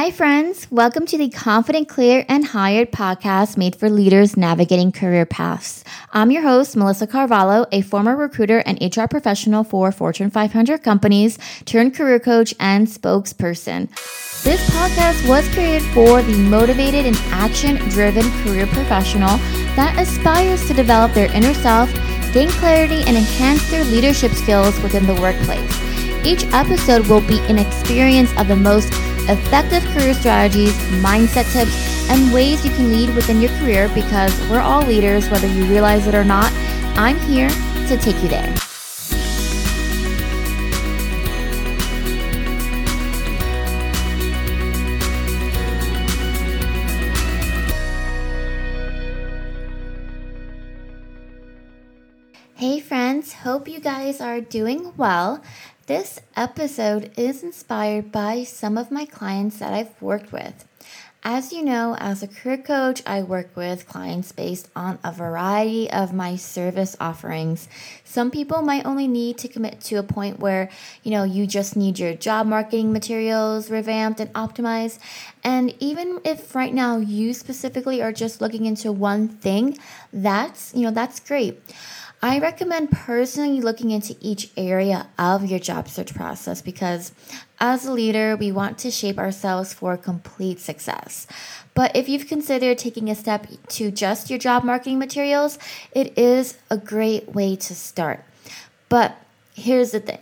Hi, friends. Welcome to the Confident, Clear, and Hired podcast made for leaders navigating career paths. I'm your host, Melissa Carvalho, a former recruiter and HR professional for Fortune 500 companies, turned career coach and spokesperson. This podcast was created for the motivated and action driven career professional that aspires to develop their inner self, gain clarity, and enhance their leadership skills within the workplace. Each episode will be an experience of the most effective career strategies, mindset tips, and ways you can lead within your career because we're all leaders, whether you realize it or not. I'm here to take you there. Hey friends, hope you guys are doing well. This episode is inspired by some of my clients that I've worked with. As you know, as a career coach, I work with clients based on a variety of my service offerings. Some people might only need to commit to a point where, you know, you just need your job marketing materials revamped and optimized. And even if right now you specifically are just looking into one thing, that's, you know, that's great. I recommend personally looking into each area of your job search process because as a leader, we want to shape ourselves for complete success. But if you've considered taking a step to just your job marketing materials, it is a great way to start. But here's the thing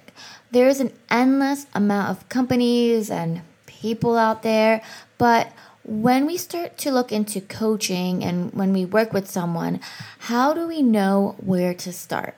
there's an endless amount of companies and people out there, but when we start to look into coaching and when we work with someone, how do we know where to start?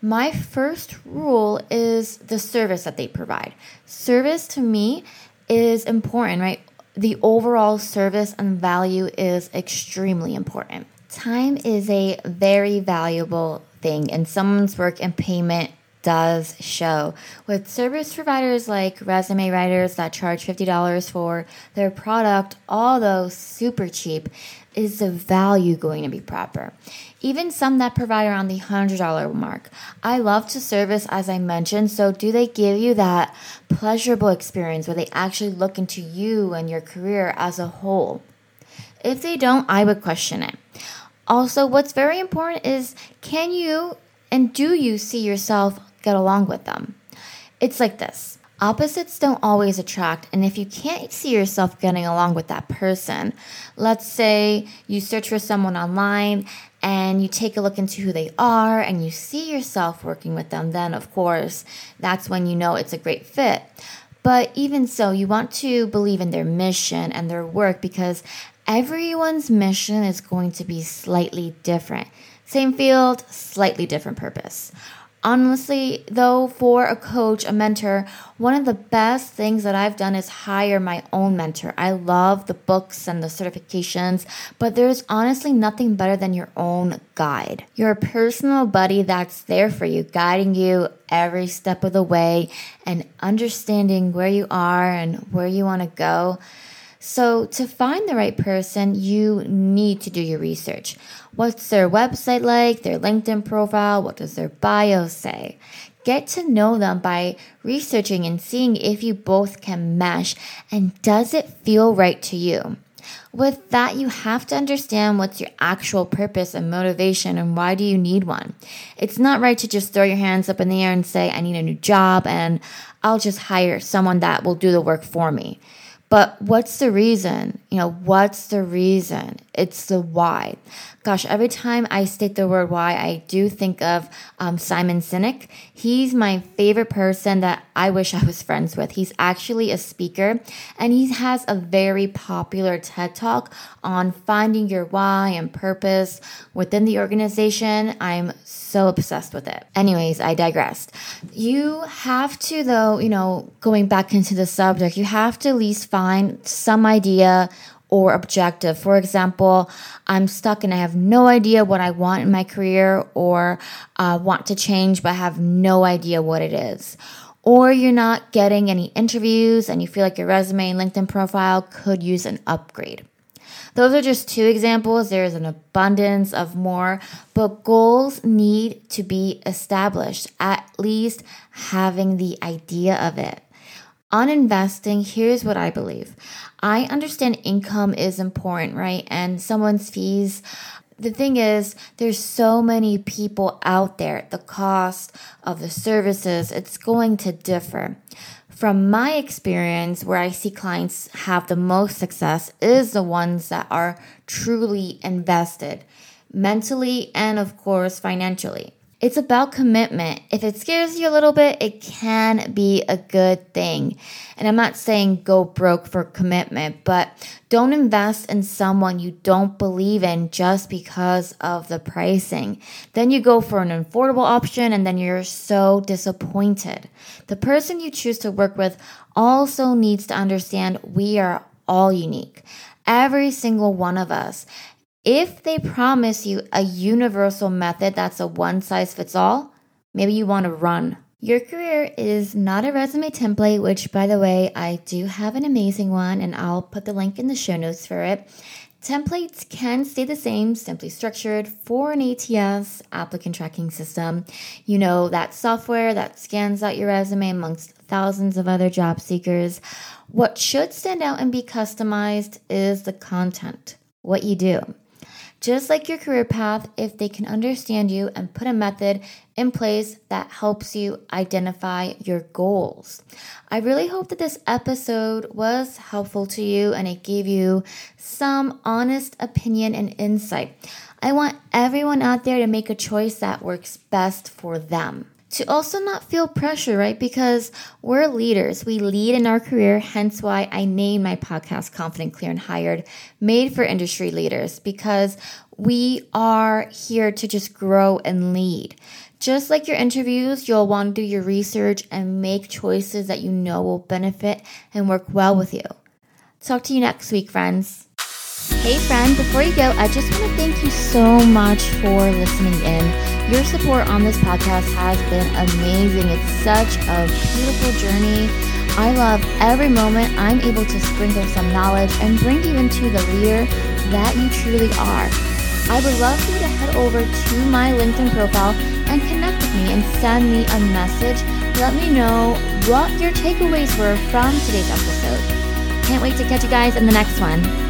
My first rule is the service that they provide. Service to me is important, right? The overall service and value is extremely important. Time is a very valuable thing in someone's work and payment does show. With service providers like resume writers that charge $50 for their product, although super cheap, is the value going to be proper? Even some that provide around the $100 mark. I love to service, as I mentioned, so do they give you that pleasurable experience where they actually look into you and your career as a whole? If they don't, I would question it. Also, what's very important is can you and do you see yourself get along with them. It's like this opposites don't always attract, and if you can't see yourself getting along with that person, let's say you search for someone online and you take a look into who they are and you see yourself working with them, then of course, that's when you know it's a great fit. But even so, you want to believe in their mission and their work because everyone's mission is going to be slightly different. Same field, slightly different purpose. Honestly, though, for a coach, a mentor, one of the best things that I've done is hire my own mentor. I love the books and the certifications, but there's honestly nothing better than your own guide. Your personal buddy that's there for you, guiding you every step of the way and understanding where you are and where you want to go. So, to find the right person, you need to do your research. What's their website like, their LinkedIn profile, what does their bio say? Get to know them by researching and seeing if you both can mesh and does it feel right to you. With that, you have to understand what's your actual purpose and motivation and why do you need one. It's not right to just throw your hands up in the air and say, I need a new job and I'll just hire someone that will do the work for me. But what's the reason? You know, what's the reason? It's the why. Gosh, every time I state the word why, I do think of um, Simon Sinek. He's my favorite person that I wish I was friends with. He's actually a speaker and he has a very popular TED talk on finding your why and purpose within the organization. I'm so obsessed with it. Anyways, I digressed. You have to, though, you know, going back into the subject, you have to at least find some idea or objective. For example, I'm stuck and I have no idea what I want in my career or uh, want to change, but I have no idea what it is. Or you're not getting any interviews and you feel like your resume and LinkedIn profile could use an upgrade. Those are just two examples. There is an abundance of more, but goals need to be established, at least having the idea of it. On investing, here's what I believe. I understand income is important, right? And someone's fees. The thing is, there's so many people out there. The cost of the services, it's going to differ. From my experience, where I see clients have the most success is the ones that are truly invested mentally and, of course, financially. It's about commitment. If it scares you a little bit, it can be a good thing. And I'm not saying go broke for commitment, but don't invest in someone you don't believe in just because of the pricing. Then you go for an affordable option and then you're so disappointed. The person you choose to work with also needs to understand we are all unique. Every single one of us. If they promise you a universal method that's a one size fits all, maybe you want to run. Your career is not a resume template, which, by the way, I do have an amazing one, and I'll put the link in the show notes for it. Templates can stay the same, simply structured for an ATS applicant tracking system. You know, that software that scans out your resume amongst thousands of other job seekers. What should stand out and be customized is the content, what you do. Just like your career path, if they can understand you and put a method in place that helps you identify your goals. I really hope that this episode was helpful to you and it gave you some honest opinion and insight. I want everyone out there to make a choice that works best for them to also not feel pressure, right? Because we're leaders. We lead in our career, hence why I named my podcast Confident, Clear, and Hired, made for industry leaders, because we are here to just grow and lead. Just like your interviews, you'll want to do your research and make choices that you know will benefit and work well with you. Talk to you next week, friends. Hey, friend, before you go, I just want to thank you so much for listening in. Your support on this podcast has been amazing. It's such a beautiful journey. I love every moment I'm able to sprinkle some knowledge and bring you into the leader that you truly are. I would love for you to head over to my LinkedIn profile and connect with me and send me a message. Let me know what your takeaways were from today's episode. Can't wait to catch you guys in the next one.